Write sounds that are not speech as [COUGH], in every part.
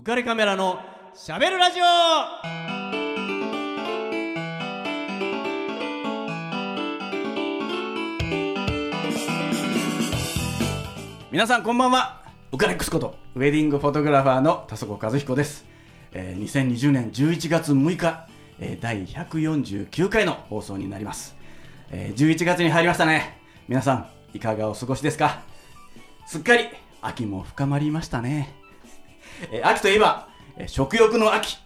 浮かれカメラのしゃべるラジオ。皆さんこんばんは。ウカレックスこと。ウェディングフォトグラファーの田底和彦です、えー、2020年11月6日、えー、第149回の放送になります、えー、11月に入りましたね。皆さんいかがお過ごしですか？すっかり秋も深まりましたね。えー秋といえば、えー食欲の秋、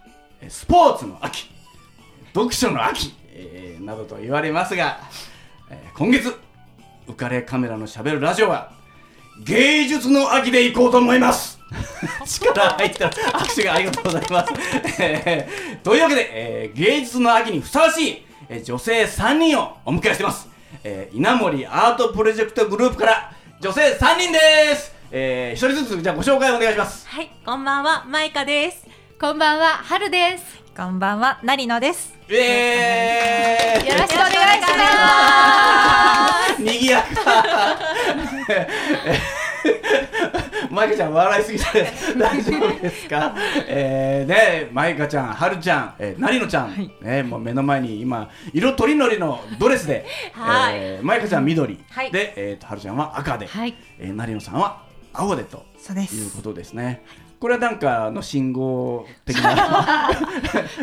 えースポーツの秋、読書の秋、えーなどと言われますが、えー今月、浮かれカメラのしゃべるラジオは、芸術の秋で行こうと思います [LAUGHS] 力入った拍手がありがとうございます。えーというわけで、えー芸術の秋にふさわしい、えー女性3人をお迎えしてます。えー稲森アートプロジェクトグループから女性3人です。えー一人ずつじゃあご紹介お願いします。はい、こんばんは、マイカです。こんばんは、はるです。こんばんは、なりのです。えー、よろしくお願いします。にぎやか。マイカちゃん笑いすぎて [LAUGHS] 大丈夫ですか？えー、ね、マイカちゃん、はるちゃん、えー、なりのちゃん、ね、もう目の前に今色とりどりのドレスで、はいえーマイカちゃん緑、はいで、えーとはるちゃんは赤で、はいえーなりのさんは青でということですね。これはなんかの信号的な。[LAUGHS]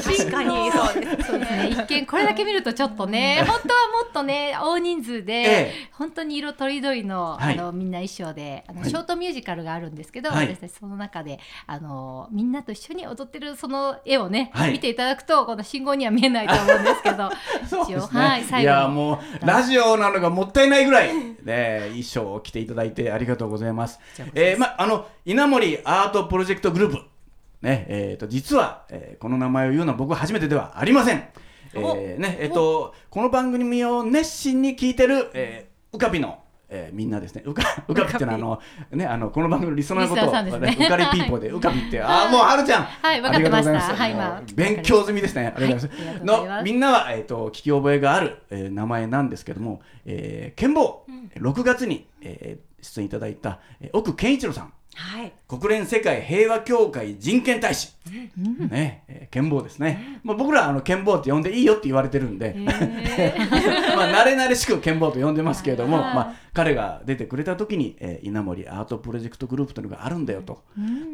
確かにそうです。ね。一見これだけ見るとちょっとね、本当はもっとね、大人数で、ええ本当に色とりどりの、はいあのみんな衣装で、あの、はいショートミュージカルがあるんですけど、はい私たちその中であのみんなと一緒に踊ってるその絵をね、はい見ていただくとこの信号には見えないと思うんですけど、[LAUGHS] そうですね。一応はいい、最後にやもうラジオなのがもったいないぐらいね衣装を着ていただいてありがとうございます。えー、まあの稲森アートプロジェクトグループねえー、と実は、えーこの名前を言うのは僕は初めてではありません。えーねえっ、とこの番組を熱心に聞いてる、えー、うかぴのえーみんなですね、うか、[LAUGHS] うかぴってのはあの、ね、あの、この番組のリスナーのことを、ねうかりピーポーで、うかぴって、あー、もう、はるちゃん。はい分かってましたありがとうございますはい今もう勉強済みですね。ありがとうございます。はいの、みんなは、えっ、と、聞き覚えがある、えー名前なんですけども、えー、剣坊、6月に、えー出演いただいた、えー奥健一郎さん。はい。国連世界平和協会人権大使、ねえー、剣坊ですね、まあ、僕らあの剣坊って呼んでいいよって言われてるんで、[LAUGHS] まあ慣れ慣れしく剣坊と呼んでますけれども、はい。まあ、彼が出てくれた時に、えー稲森アートプロジェクトグループというのがあるんだよと、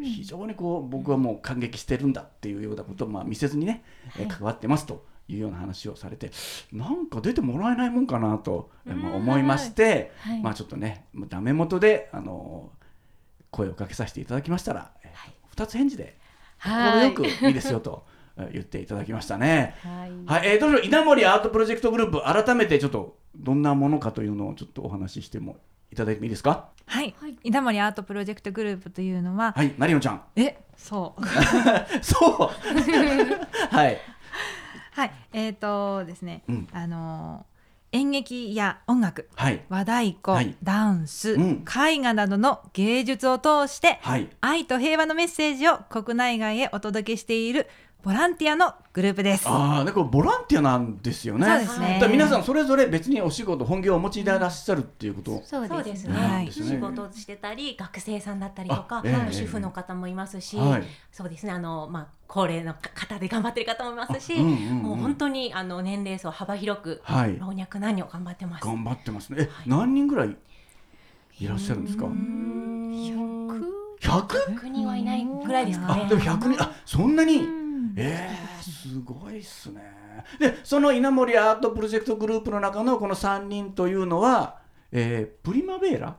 非常にこう僕はもう感激してるんだっていうようなことをまあ見せずにね、えー関わってますと。いうような話をされてなんか出てもらえないもんかなと、えーまあ、思いまして、はい。まあちょっとねダメ元であの声をかけさせていただきましたら、えー2つ返事ではい快くいいですよとえー言っていただきましたね。はいはい、えー、どうぞ稲森アートプロジェクトグループ改めてちょっとどんなものかというのをちょっとお話ししてもいただいてもいいですか？はい、稲森アートプロジェクトグループというのは、はい、なりのちゃん。え、そう。[LAUGHS] そう。[LAUGHS] はい。はい、えっ、とですね、うんあのー演劇や音楽、はい。和太鼓、はいダンス、うん絵画などの芸術を通して、はい。愛と平和のメッセージを国内外へお届けしているボランティアのグループです。ああ、でこれボランティアなんですよね。そうですねだから皆さんそれぞれ別にお仕事本業をお持ちでいらっしゃるっていうこと。そうそうですね。はい仕事してたり、学生さんだったりとか、あええ主婦の方もいますし、はいそうですね。あのまあ高齢の方で頑張ってる方もいますし、あうんうんうんもう本当にあの年齢層幅広く、はい老若男女頑張ってます。頑張ってますね。え、何人ぐらいいらっしゃるんですか？100 100? 100人はいないぐらいですかね。あ、でも100人、あ、そんなに。えー、すごいっすね。で、その稲森アートプロジェクトグループの中のこの3人というのは、えー、プリマベーラ？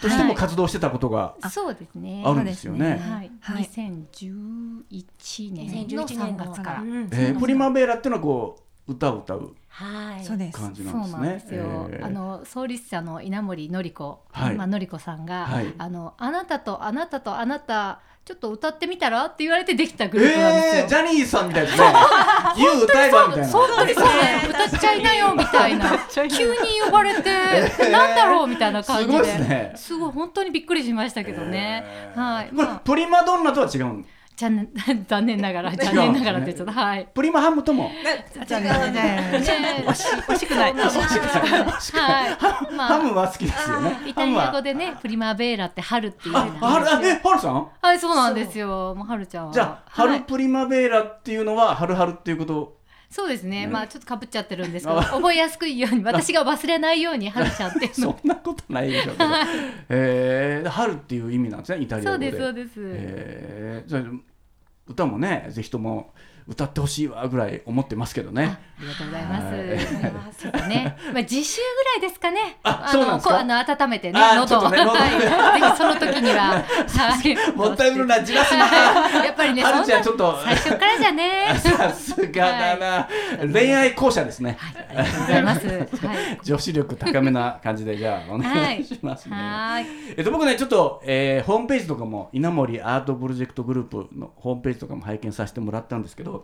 としても活動してたことがそうですね。あるんですよね。はい、はい2011年の2011 3年の月から。うんえー、プリマベーラっていうのはこう歌を歌うはい。そうです。感じそなんですね。うなんですよ。えーあの創立者の稲森の子、はいまあのりこさんが、はいあのあなたとあなたとあなたちょっと歌ってみたら？って言われてできたグループなんですよ。えー、ジャニーさんみたいですね。[LAUGHS] 言う歌えばみたいな。そうなんですよね。歌っちゃいなよみたいな。[LAUGHS] 急に呼ばれて、[LAUGHS] なんだろうみたいな感じで。すごいですねすごい本当にびっくりしましたけどね。えーはい。これまあプリマドンナとは違うん？残念 [LAUGHS] 残念ながら残念ながらって言っちゃった。はい。プリマハムとも。残念。ながらね惜しくない。惜しくない。はい。まハムは好きですよね。イタリア語でねプリマベーラって春っていうあ、春あえ、春さん？はいそうなんですよ。もう春ちゃんは。じゃあ、はい。春プリマベーラっていうのは春春っていうこと？そうですね、ね。まあちょっとかぶっちゃってるんですけどあ覚えやすくいいように私が忘れないように春ちゃんっていう [LAUGHS] そのんなことないでしょうけど。えー。で春っていう意味なんですねイタリア語で。そうですそうです、えー。じゃあ歌もねぜひとも歌ってほしいわぐらい思ってますけどねありがとうございます。はいね、まあ自習ぐらいですかね。あそうなんですか？こあの温めてね、喉を。ね喉はい、ぜひその時には、はい。もったいぶるなじらすなはいやっぱりね、春ちゃんちそんなょっと最初からじゃね。さすがだな、恋愛校舎ですね、ありがとうございます。はい。[LAUGHS] [LAUGHS] [LAUGHS] 女子力高めな感じでじゃあお願いしますね、はい。えっと、僕ねちょっと、えーホームページとかも稲森アートプロジェクトグループのホームページとかも拝見させてもらったんですけど、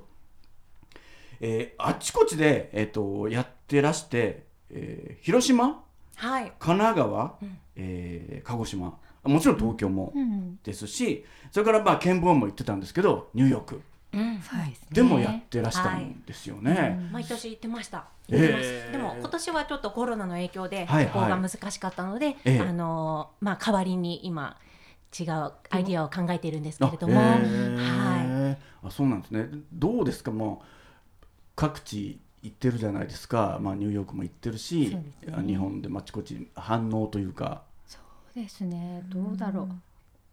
えーあっちこっちで、えっとやってらして、えー広島はい。神奈川、えー鹿児島。もちろん東京もうん。ですし、それからまあ見聞も行ってたんですけどニューヨーク。うん。そうですね。でもやってらしたんですよね。毎年行ってました。えー。行ってますでも今年はちょっとコロナの影響ではいはい。渡航が難しかったので、ええ。あのまあ代わりに今違うアイディアを考えているんですけれども、あはへーあそうなんですね。どうですか？もう各地行ってるじゃないですか、まあ、ニューヨークも行ってるし、ね。あ日本でまあちこち反応というか、そうですね。どうだろう。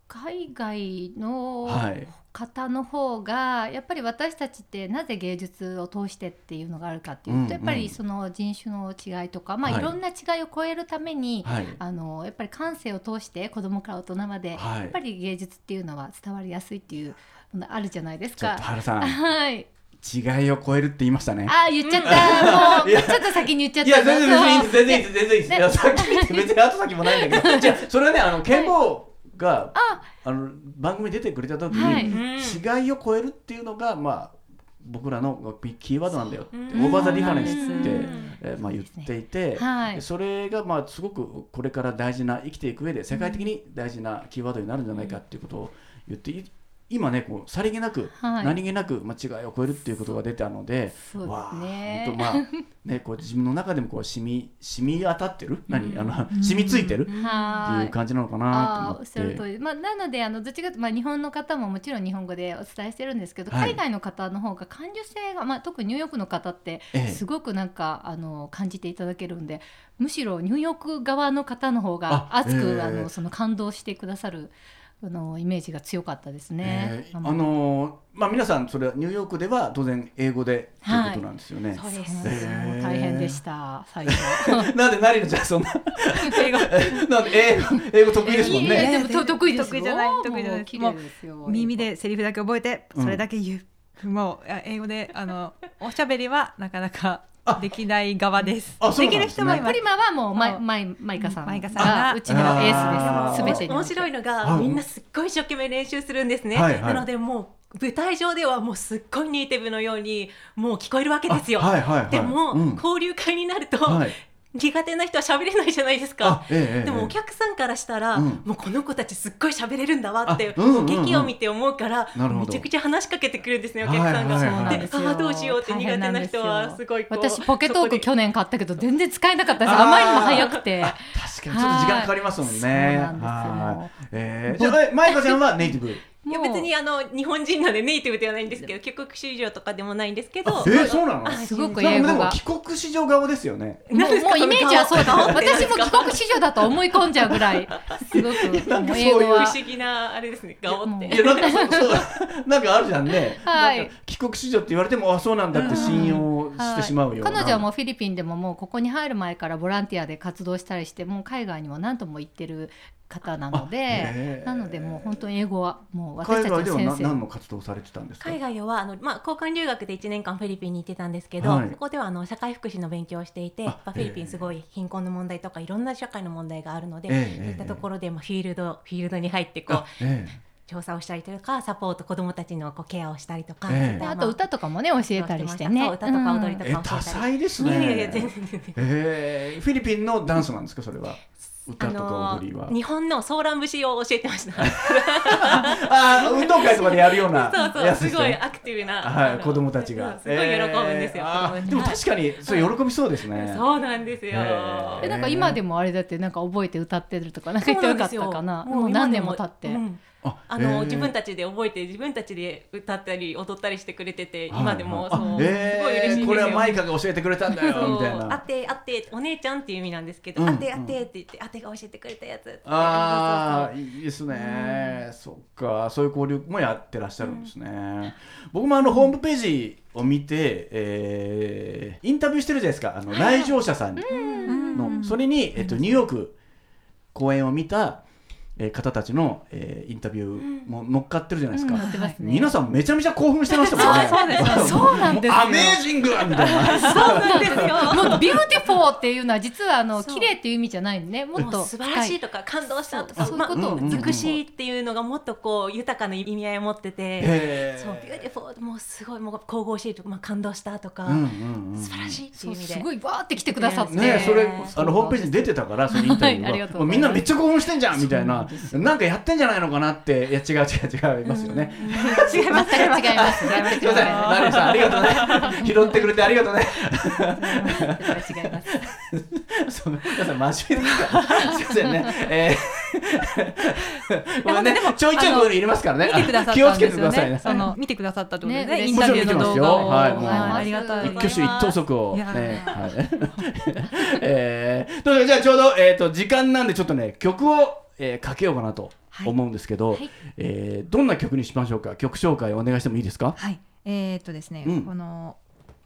海外のはい。方の方がやっぱり私たちってなぜ芸術を通してっていうのがあるかっていうと、うんうん。やっぱりその人種の違いとか、まあ、はい。いろんな違いを超えるために、はい。あのやっぱり感性を通して子供から大人まで、はい。やっぱり芸術っていうのは伝わりやすいっていうあるじゃないですか。[LAUGHS] はい。違いを超えるって言いましたね。あー言っちゃった。もうちょっと先に言っちゃった。いや全然いいです。全然いいです。全然いいです。ねいやさっき別に後先もないんだけど、じゃあそれはねあの健坊があ。あの番組出てくれた時に、はい。違いを超えるっていうのがまあ僕らのキーワードなんだよって、う。ん over the difference ってえーまあ、言っていて、はい。それがまあすごくこれから大事な生きていく上で世界的に大事なキーワードになるんじゃないかっていうことを言ってい今ねこうさりげなく、はい。何気なく、まあ、違いを超えるっていうことが出たのでそうわあですね。本当まあねこう自分の中でもこう染み染み当たってる？何？あの染みついてる？ってはい。いう感じなのかなと思っおっしゃる通て。り、まあ、なのであのどっちかとまあ、日本の方ももちろん日本語でお伝えしてるんですけど、はい。海外の方の方が感受性が、まあ、特にニューヨークの方ってええ。すごくなんか、あの感じていただけるんでむしろニューヨーク側の方の方があ熱くええあのその感動してくださるあのイメージが強かったですね。えーあのーまあ皆さんそれはニューヨークでは当然英語でということなんですよね。そうで。そうですすええもう大変でした最初。[LAUGHS] なんで何のじゃあそんな？英語 [LAUGHS] なんで英語英語得意ですもんね。やでもと得意ですよ。得意じゃない得意じゃないもう綺麗ですよ。耳でセリフだけ覚えてうんそれだけ言う、もういや英語であのおしゃべりはなかなかできない側です。できる人もいます。プリマはもうマイあマイマイカさんマイカさんががうちのエースです。すべてに面白いのがはいみんなすっごい一生懸命練習するんですね、はいはい。なのでもう舞台上ではもうすっごいネイティブのようにもう聞こえるわけですよ、あはいはいはい。でも、うん。交流会になると、はい。苦手な人は喋れないじゃないですか。あ、ええええでもお客さんからしたら、うん。もうこの子たちすっごい喋れるんだわって、あうんうん劇を見て思うから、めちゃくちゃ話しかけてくるんですねお客さんが。はいはいはい。でああどうしようって苦手な人はすごい私ポケトーク去年買ったけど全然使えなかったです。あまりにも早くて。確かにちょっと時間かかりますもんね。はい。そうなんですよ。はい。えーじゃあえマイカちゃんはネイティブ？いや別にあの日本人なんでネイティブではないんですけど帰国子女とかでもないんですけど。あえーそうなの？すごく英語が。かでも帰国子女顔ですよね。もうもうイメージはそうだ。私も帰国子女だと思い込んじゃうぐらい。すごくなんかもう英語不は思議なあれですね顔って。いやなんかそうなんかあるじゃんね。はい。帰国子女って言われてもあそうなんだって信用してしまうような。彼女はもうフィリピンでももうここに入る前からボランティアで活動したりしてもう海外にも何度も行ってる方なのでなのでもう本当に英語はもう私たち海外ではなの先生。何の活動をされてたんですか？海外ではあの、まあ、交換留学で1年間フィリピンに行ってたんですけど、はい。そこではあの社会福祉の勉強をしていてあやっぱフィリピンすごい貧困の問題とかいろんな社会の問題があるので、ええそういったところで、まあ、フィールドフィールドに入ってこうあええ。調査をしたりとかサポート子どもたちのこうケアをしたりとか、ええ。そういったであと歌とかもね教えたりしてね。歌とか踊りとかえ多彩です [LAUGHS] いやいやいやね。えーフィリピンのダンスなんですかそれは？歌とか踊りは、日本のソーラン節を教えてました。[LAUGHS] ああ運動会とかでやるようなそうそう、すごいアクティブな、はい、あの子供たちが。すごい喜ぶんですよ。えーでも確かに、それ喜びそうですね。そうなんですよ。へーえなんか今でもあれだってなんか覚えて歌ってるとかなんか言ってよかったかなもう何年も経って、うんああの、へー。自分たちで覚えて自分たちで歌ったり踊ったりしてくれててはい今でもあそう、へー。すごい嬉しいんですよ。これはマイカが教えてくれたんだよみたいな。あってあってお姉ちゃんっていう意味なんですけど、うんあってあってって言ってあてが教えてくれたやつってああいいですね、そっか。そういう交流もやってらっしゃるんですね、僕もあのホームページを見て、えーインタビューしてるじゃないですか。あの来場者さんの、それに、えっと、ニューヨーク公演を見た、えー方たちの、えーインタビューも乗っかってるじゃないですか、うんね。皆さんめちゃめちゃ興奮してましたもんね。そうです。そうなんですよ。もアメージングみたいなそうなんですよ。[LAUGHS] もう beauティフォーっていうのは実はあの綺麗っていう意味じゃないんでね。もっと素晴らしい深とか感動したとか。そうそういうこと。うんうんうん。美しいっていうのがもっとこう豊かな意味合いを持ってて、そう beautiful もうすごいもう神々しいとか、まあ、感動したとか、うんうんうん素晴らしいってそいうう意味で。すごいわーって来てくださって、ねそれねあのホームページに出てたからそのインタビューがが、とうございみんなめっちゃ興奮してんじゃんみたいななんかやってんじゃないのかなっていや違う違う違いますよね、違います全く違います。すいませんマリーさんありがとうね。[LAUGHS] 拾ってくれてありがとうね。違います。そう皆さん真面目ですいませんね。[LAUGHS] えー、[LAUGHS] ごめんね。ちょいちょいこれ入れますからね。見てくださった気をつけてくださいね。ね。その見てくださったってことでね、ねインタビューの動画を。はいありがとう一ござい。ます。挙手一投足を。ね、はい、えー、とじゃあちょうど、えー、と時間なんでちょっとね曲を、えー、かけようかなと思うんですけど、はい。えーどんな曲にしましょうか？曲紹介お願いしてもいいですか？はい。えーっとですね、うん。この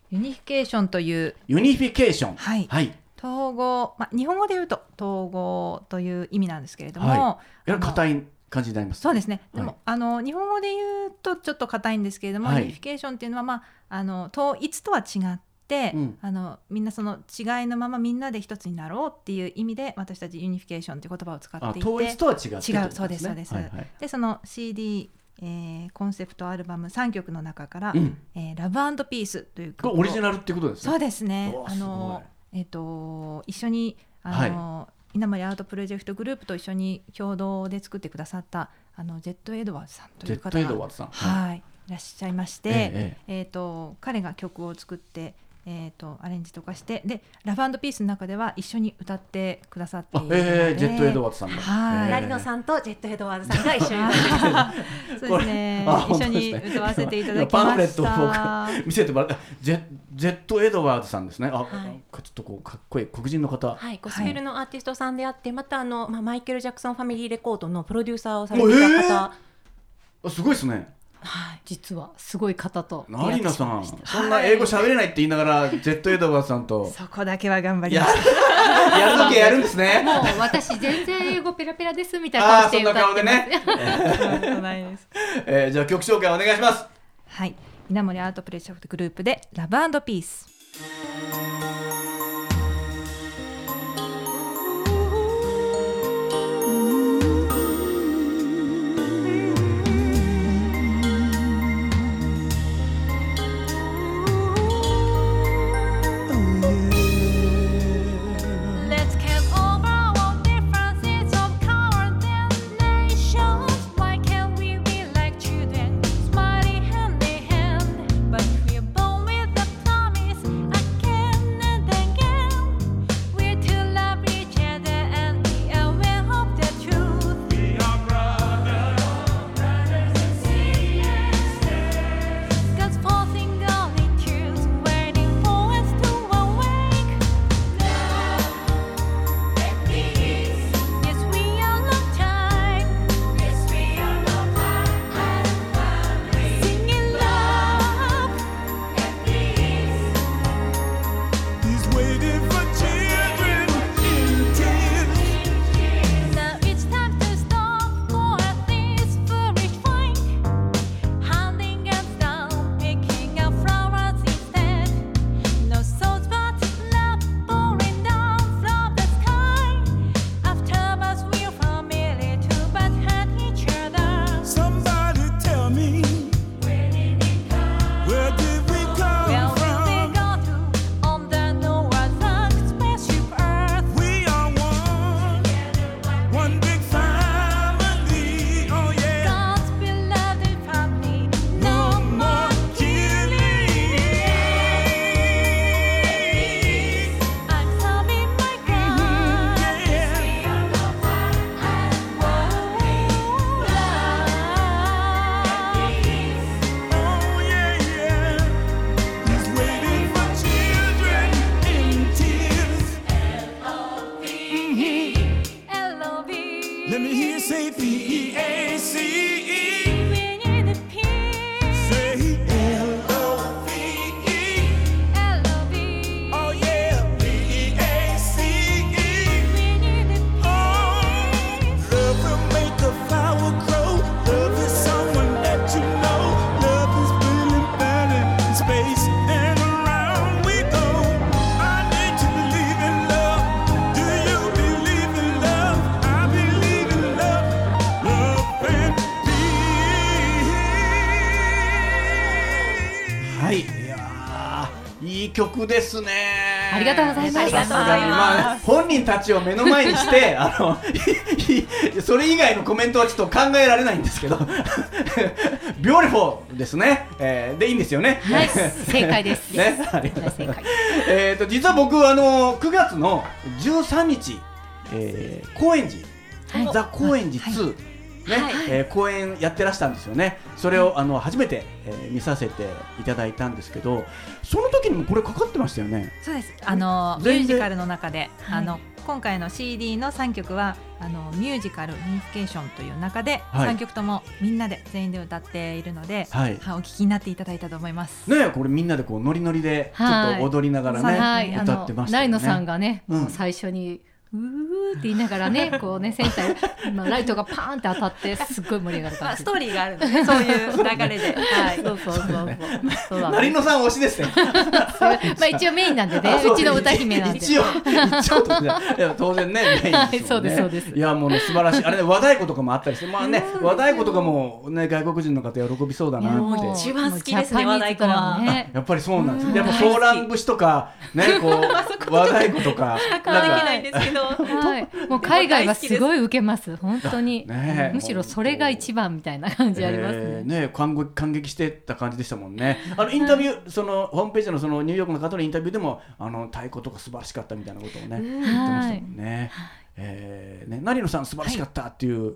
unification というユニフィケーション。はい。はい、統合、まあ日本語で言うと統合という意味なんですけれども、はい。や硬い感じになります。そうですね。でも、はいあの日本語で言うとちょっと硬いんですけれども、はい。 unification っていうのはまああの統一とは違って、うん。あのみんなその違いのままみんなで一つになろうっていう意味で私たち unification という言葉を使あっていて、統一とは違ってってこと違うそうですそうですはいはい。でその CD、えーコンセプトアルバム3曲の中から、うん、えーラブピースという曲をオリジナルってことですね。そうですね。あのえっ、と一緒にあの、稲森アートプロジェクトグループと一緒に共同で作ってくださったあのジェット・エドワーズさんとジェット・いう方がエドワーズさん。はい、いらっしゃいまして、ええ。ええー、と彼が曲を作って、えー、とアレンジとかしてでラブピースの中では一緒に歌ってくださっていあるので、えー、ジェット・エドワーズさんがはい。えーラリノさんとジェット・エドワーズさんが一緒に。[LAUGHS] そうですね。これあ一緒に歌わせていただきパンフレットを [LAUGHS] 見せてもらってジェジェット・エドワーズさんですね。あ、はい。ちょっとこうかっこいい黒人の方、はい、ゴスペルのアーティストさんであって、またあの、まあ、マイケル・ジャクソンファミリーレコードのプロデューサーをされていた方、あすごいですねはい、実はすごい方と出会ってリナさんしまいました。そんな英語喋れないって言いながら、ジェット・エドワーズさんと。そこだけは頑張りました。やるときやるんですね。もう私全然英語ペラペラですみたいな顔して歌ってますあーそんな顔でね。とんないです。えーじゃあ曲紹介お願いします。はい、稲森アートプロジェクトグループでラブピース。りがとうございます。さすがにまあ本人たちを目の前にして [LAUGHS] あのそれ以外のコメントはちょっと考えられないんですけど。[LAUGHS] beautiful ですね、えーでいいんですよね。はい正解です。[LAUGHS] ねありがとう大正解。えー、と実は僕あの9月の13日、えー、高円寺、はい。ザ・高円寺2、ねはい。えー公演やってらしたんですよね。それをあの初めて、えー見させていただいたんですけどその時にもこれかかってましたよね。そうです。あのミュージカルの中で、はい。あの今回の CD の3曲はあのミュージカルミニフィケーションという中で、はい。3曲ともみんなで全員で歌っているので、はい。はいお聞きになっていただいたと思います。ねこれみんなでこうノリノリでちょっと踊りながらね、はい、あ歌ってまのしたよね。ライノさんがね、うん。もう最初にうーって言いながらね、[LAUGHS] こうねセンターにまあライトがパーンって当たってすっごい盛り上がる感じ。まあストーリーがあるので、そういう流れで、はい。そうそうそう。そう。そうだなりのさん推しですね。[LAUGHS] まあ一応メインなんでね、あそう。ちの歌姫なんで。一応一応と [LAUGHS] いや当然ねメインですもんね、はいそうですそうです。いやもうね素晴らしい。あれね和太鼓とかもあったりしてまあね和太鼓とかもね外国人の方喜びそうだなって。もう一番好きですねもうジャパニーズドラマね。やっぱりそうなんです。うん。やっぱソーラン節とかねこう和太鼓とかできないんですけどはい、もう海外はすごい受けます、[LAUGHS] 本当に。ねえ。むしろそれが一番みたいな感じありますえ。ーね。ね感激感激してた感じでしたもんね。あのインタビューそのホームページのそのニューヨークの方のインタビューでもあの太鼓とか素晴らしかったみたいなことをね言ってましたもんね。えーね成野さん素晴らしかったっていう、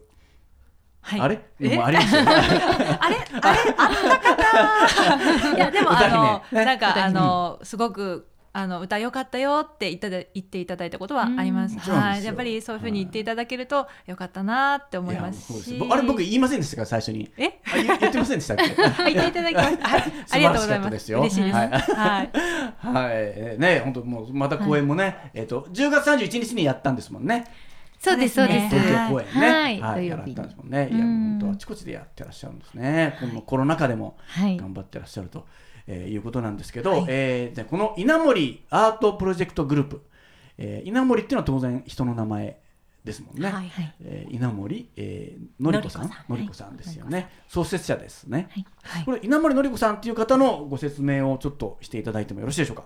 はい。あれ？でもありますよ。ね。[LAUGHS] あれ？あれ？あったかな [LAUGHS] いやでも歌あの、姫。ね。なんかあのすごくあの歌良かったよって言ったで言っていただいたことはあります。はい、やっぱりそういうふうに言っていただけると良かったなって思いますし。よあれ僕言いませんでしたか最初に。え？あ言言ってませんでしたっけ？[LAUGHS] はい言っていただきました。[LAUGHS] はい、ありがとうございます。嬉しいです。はいはい。ね本当もうまた公演もね、えっ、と10月31日にやったんですもんね。そうです、そうです。東京公演ね、はい、土やられ曜日にたんですもんね。いや、うん本当あちこちでやってらっしゃるんですね。このコロナ禍でもはい。頑張ってらっしゃると、えーいうことなんですけど、えーじゃあこの稲森アートプロジェクトグループ、えー稲森っていうのは当然人の名前ですもんね。はいはい。えー稲森、えー、のりこさん、ののりりこさんですよね。創設者ですね。はいはいこれ稲森のりこさんっていう方のご説明をちょっとしていただいてもよろしいでしょうか？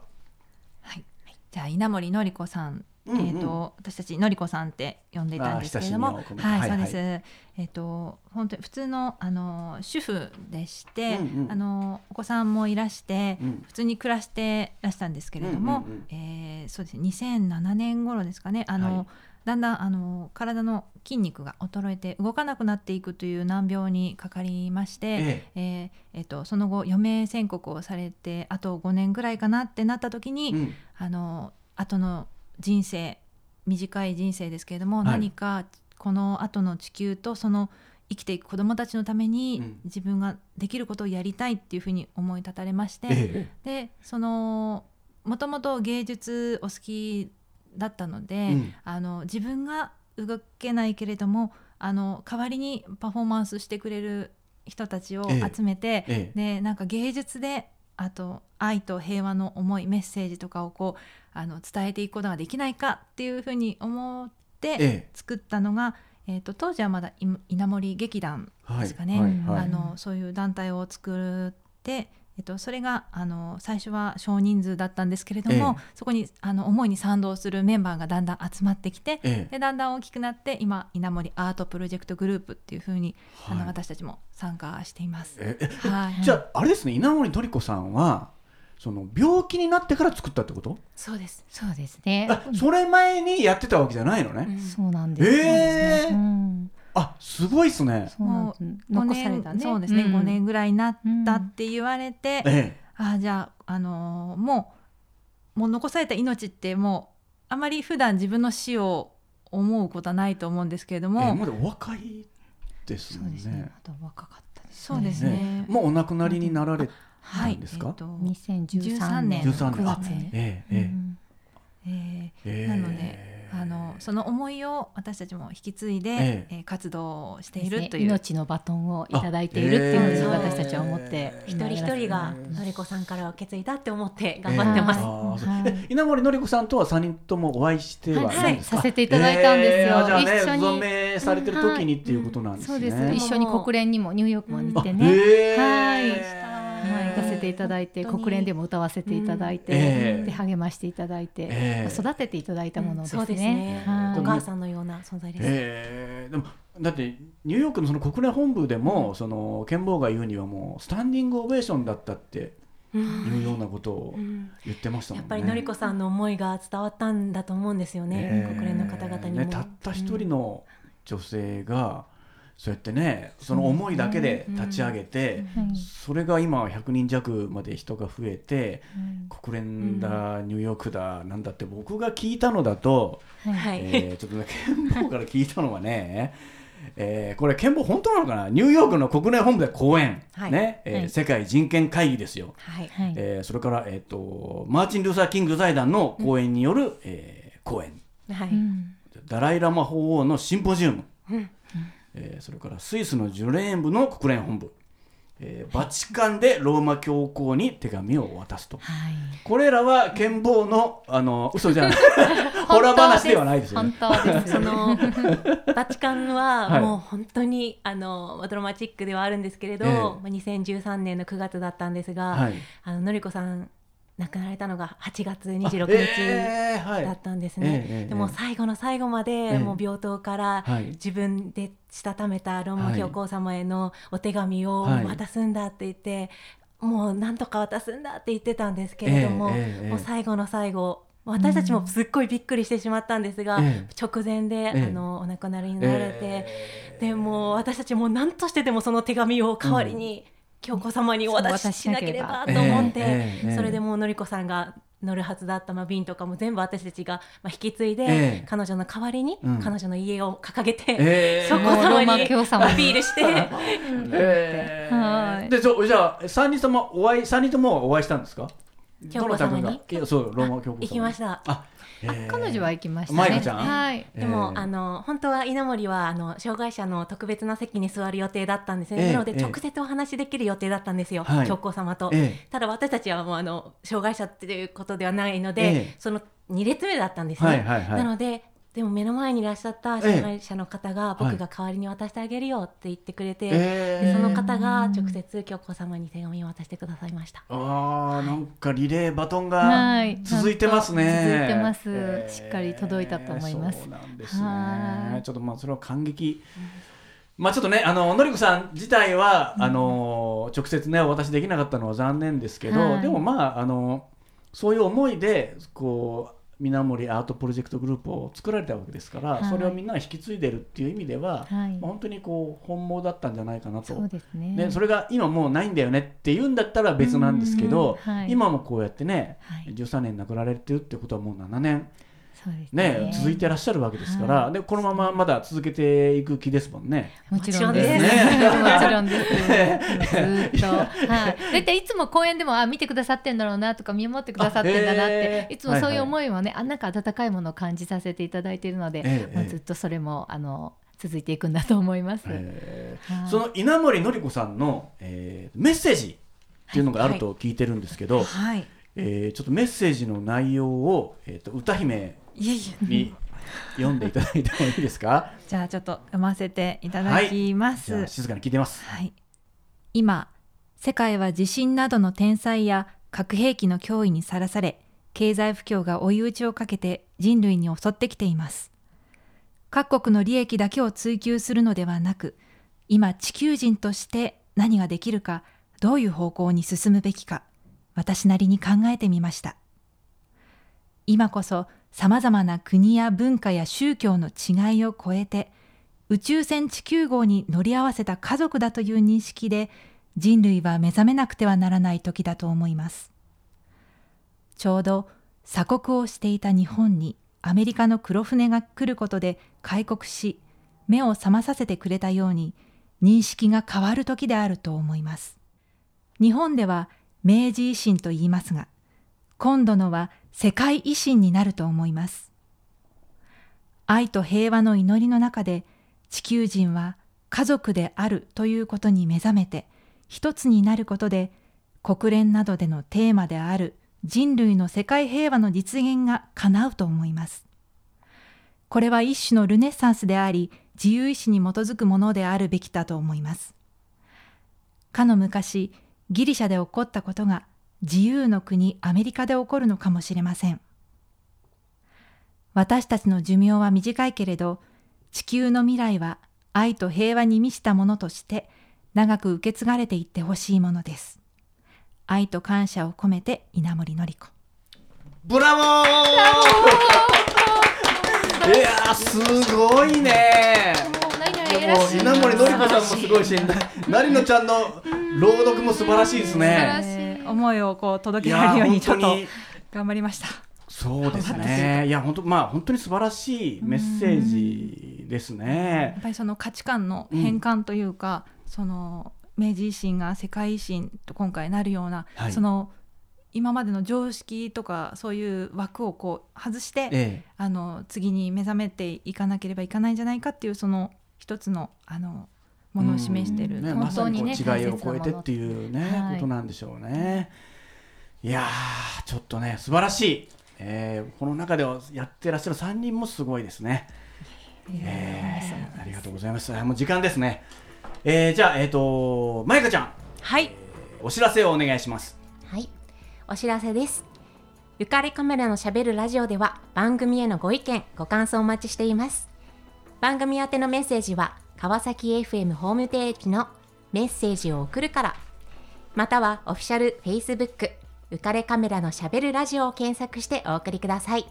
はい、じゃあ稲森のりこさん、うんうん。えっ、と私たちのりこさんって呼んでいたんですけれども、はい、はいそうです。えっ、と本当に普通のあの主婦でして、うんうんあのお子さんもいらして、うん。普通に暮らしてらしたんですけれども、うんうんうん。えーそうですね2007年頃ですかねあの、はい。だんだんあの体の筋肉が衰えて動かなくなっていくという難病にかかりまして、ええ。えーえっとその後余命宣告をされてあと5年ぐらいかなってなった時に、うん。あの後の人生短い人生ですけれども、はい。何かこの後の地球とその生きていく子どもたちのためにうん。自分ができることをやりたいっていうふうに思い立たれまして、え。でそのもともと芸術お好きだったので、うん。あの自分が動けないけれどもあの代わりにパフォーマンスしてくれる人たちをええ。集めて、ええ。でなんか芸術であと愛と平和の思いメッセージとかをこうあの伝えていくことができないかっていうふうに思ってええ。作ったのが、えー、と当時はまだい稲森劇団はいですかね、はいはいあのそういう団体を作って、えっと、それがあの最初は少人数だったんですけれども、ええ。そこにあの思いに賛同するメンバーがだんだん集まってきて、ええ。でだんだん大きくなって今稲森アートプロジェクトグループっていうふうに、あはい。の私たちも参加しています。ええはい、じゃああれですね稲森のりこさんはその病気になってから作ったってこと？そうです。そうですね。あそれ前にやってたわけじゃないのね、そうなんです。え。ーうん。あすごいっすね。そうなんです。5残年されたね。そうですね、ん。5年ぐらいになったって言われて、えあじゃあ、あのーもうもう残された命ってもうあまり普段自分の死を思うことはないと思うんですけれども、えええまだお若いですもね。そうんですね。あと若かったです。そうですねねもうお亡くなりになられはいなんですか？えっと2013年13 9年。月。に。えええうん。えーええ。なのであのその思いを私たちも引き継いで、ええ。ー活動をしているという、命のバトンをいただいているっていうふうにあ私たちは思ってえ一人一人が今のりこさんから受け継いだって思って頑張ってます。あー稲森のりこさんとは3人ともお会いしてははいさせていただいたんですよ。えーあじゃあね一緒に。存命されてる時にっていうことなんですね、そうです。一緒に国連にもニューヨークも行ってあねへー。はいてていただいて、国連でも歌わせていただいて、ええ。で励ましていただいて、ええ。育てていただいたものですね。そうですね。はい。お母さんのような存在です、えーでもだってニューヨークのその国連本部でも、その剣坊が言うにはもうスタンディングオベーションだったってうんいうようなことをうん。言ってましたもんね。やっぱりのりこさんの思いが伝わったんだと思うんですよね、えー国連の方々にも、ね、たった一人の女性が、そうやってねその思いだけで立ち上げて、はいそれが今100人弱まで人が増えて国連だ、ニューヨークだなんだって僕が聞いたのだと、はい、えーちょっとね憲法から聞いたのはね、[LAUGHS] えーこれ憲法本当なのかな？ニューヨークの国連本部で講演、はい。ね？えーはい世界人権会議ですよ、はい。はい。えーそれから、えー、とマーチン・ルーサー・キング財団の講演による、えー講演。はい、うんダライ・ラマ法王のシンポジウム、うんえーそれからスイスのジュレーン部の国連本部、えーバチカンでローマ教皇に手紙を渡すと。はい。これらは剣坊のあの嘘じゃない。[LAUGHS] [LAUGHS] ホラー話ではないですよね。本当です。[LAUGHS] そのバチカンははい。もう本当に、あのドラマチックではあるんですけれど、ええ。まあ2013年の9月だったんですが、はい。あののりこさん亡くなられたのが8月26日だったんですね。ええええでも最後の最後まで、えもう病棟からはい。自分でしたためたローマはい。教皇様へのお手紙をはい。渡すんだって言って、もうなんとか渡すんだって言ってたんですけれども、ええええええもう最後の最後私たちもすっごいびっくりしてしまったんですが、ええ。直前で、ええ。あのお亡くなりになられて、えでもう私たちも何としてでもその手紙を代わりに、教皇様にお渡ししなければ。と思って、それでもうのりこさんが乗るはずだった、まあ、瓶とかも全部私たちが、まあ、引き継いで、ええ。彼女の代わりに、うん。彼女の家を掲げて、えー教皇様にアピールしてえーはい。でそじゃあ三人ともお会い三人ともお会いしたんですか？教皇様に？そうローマ教皇様行きました。あ、えー。彼女は行きましたね。はい。でも、えーあの本当は稲森はあの障害者の特別な席に座る予定だったんですね、ええなのでええ。直接お話しできる予定だったんですよ、はい。教皇様と、ええ。ただ私たちはもうあの障害者っていうことではないので、ええ。その2列目だったんですね、はいはいはい。なのででも目の前にいらっしゃった障害者の方が、え僕が代わりに渡してあげるよって言ってくれて、えーでその方が直接教皇様に手紙を渡してくださいました。あーなんかリレーバトンはがい続いてますね。続いてますえーしっかり届いたと思いますそうなんですね。はいちょっとまあそれは感激。まあちょっとねあののりこさん自体は、あの直接ねお渡しできなかったのは残念ですけど、はいでもまああのそういう思いでこう。水森アートプロジェクトグループを作られたわけですから、はい。それをみんなが引き継いでるっていう意味では、はい。本当にこう本望だったんじゃないかなと。そうですね。ね、それが今もうないんだよねって言うんだったら別なんですけど、うんはい。今もこうやってね、はい。13年亡くなられてるってことはもう7年、そうですね続いてらっしゃるわけですから、はでこのまままだ続けていく気ですもんね。もちろんです。もちろんです [LAUGHS] もちろんです。ずーっと。[LAUGHS] はい。だいたいいつも公演でも、あ、見てくださってんだろうなとか、見守ってくださってんだなって、ーいつもそういう思いもね、あ、なんか温かいものを感じさせていただいているので、ええまあずっとそれも、あの、続いていくんだと思います。えはいーその稲森のり子さんの、えーメッセージっていうのがあると聞いてるんですけど、はいえーちょっとメッセージの内容を、えー、と歌姫いえいえに読んでいただいてもいいですか？[LAUGHS] じゃあちょっと読ませていただきます、じゃあ静かに聞いてます。はい、今世界は地震などの天災や核兵器の脅威にさらされ経済不況が追い打ちをかけて人類に襲ってきています。各国の利益だけを追求するのではなく今地球人として何ができるかどういう方向に進むべきか私なりに考えてみました。今こそさまざまな国や文化や宗教の違いを超えて宇宙船地球号に乗り合わせた家族だという認識で人類は目覚めなくてはならない時だと思います。ちょうど鎖国をしていた日本にアメリカの黒船が来ることで開国し目を覚まさせてくれたように認識が変わる時であると思います。日本では明治維新と言いますが今度のは世界維新になると思います。愛と平和の祈りの中で地球人は家族であるということに目覚めて一つになることで国連などでのテーマである人類の世界平和の実現が叶うと思います。これは一種のルネッサンスであり自由意志に基づくものであるべきだと思います。かの昔ギリシャで起こったことが自由の国アメリカで起こるのかもしれません。私たちの寿命は短いけれど、地球の未来は愛と平和に満ちたものとして長く受け継がれていってほしいものです。愛と感謝を込めて稲森のり子。ブラボー!いやーすごいね!稲森のり子さんもすごいしななりのちゃんの朗読も素晴らしいです素晴らね思いをこう届けられるようにちょっと頑張りました。そうですね。いや本当まあ本当に素晴らしいメッセージですやねっぱりその価値観の変換というか、その明治維新が世界維新と今回なるような、はい。その今までの常識とかそういう枠をこう外して、え。あの次に目覚めていかなければいかないんじゃないかっていうその一つのあのものを示してる、うんね、本当にね違いを超えてっていうね、はいことなんでしょうね。いやーちょっとね素晴らしい、えーこの中ではやってらっしゃる3人もすごいですね。えーありがとうございます。あもう時間ですね。えーじゃあえっ、とまゆかちゃんはいお知らせをお願いします。はい、お知らせです。ゆかりカメラのしゃべるラジオでは番組へのご意見、ご感想をお待ちしています。番組宛てのメッセージは川崎 FM ホームページのメッセージを送るから、またはオフィシャル Facebook ゆかれカメラのしゃべるラジオを検索してお送りください。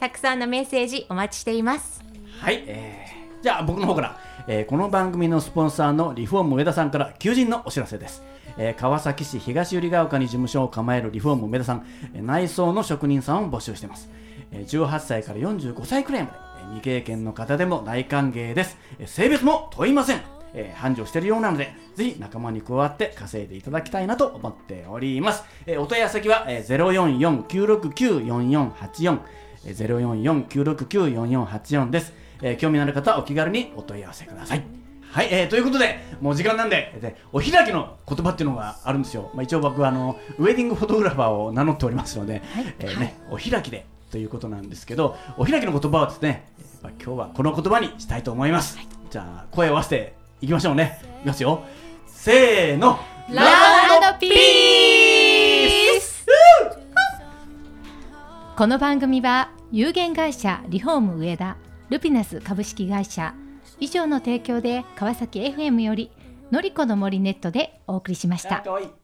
たくさんのメッセージお待ちしています。はい、えーじゃあ僕の方から、えーこの番組のスポンサーのリフォーム上田さんから求人のお知らせです、えー川崎市東百合ヶ丘に事務所を構えるリフォーム上田さん、えー内装の職人さんを募集しています、えー18歳から45歳くらいまで、未経験の方でも大歓迎です、えー性別も問いませんえー繁盛しているようなので、ぜひ仲間に加わって稼いでいただきたいなと思っております。えーお問い合わせ先は、えー、044-969-4484、えー、044-969-4484です、えー興味のある方はお気軽にお問い合わせください。はい、えーということで、もう時間なんで、でお開きの言葉っていうのがあるんですよ。まあ、一応僕はあのウェディングフォトグラファーを名乗っておりますので、えーね、お開きでということなんですけど、お開きの言葉はですね、やっぱ今日はこの言葉にしたいと思います。じゃあ、声を合わせていきましょうね。いきますよ。せーの。ラブピースこの番組は有限会社リフォーム上田ルピナス株式会社以上の提供で川崎 FM よりのりこの森ネットでお送りしました。かわいい。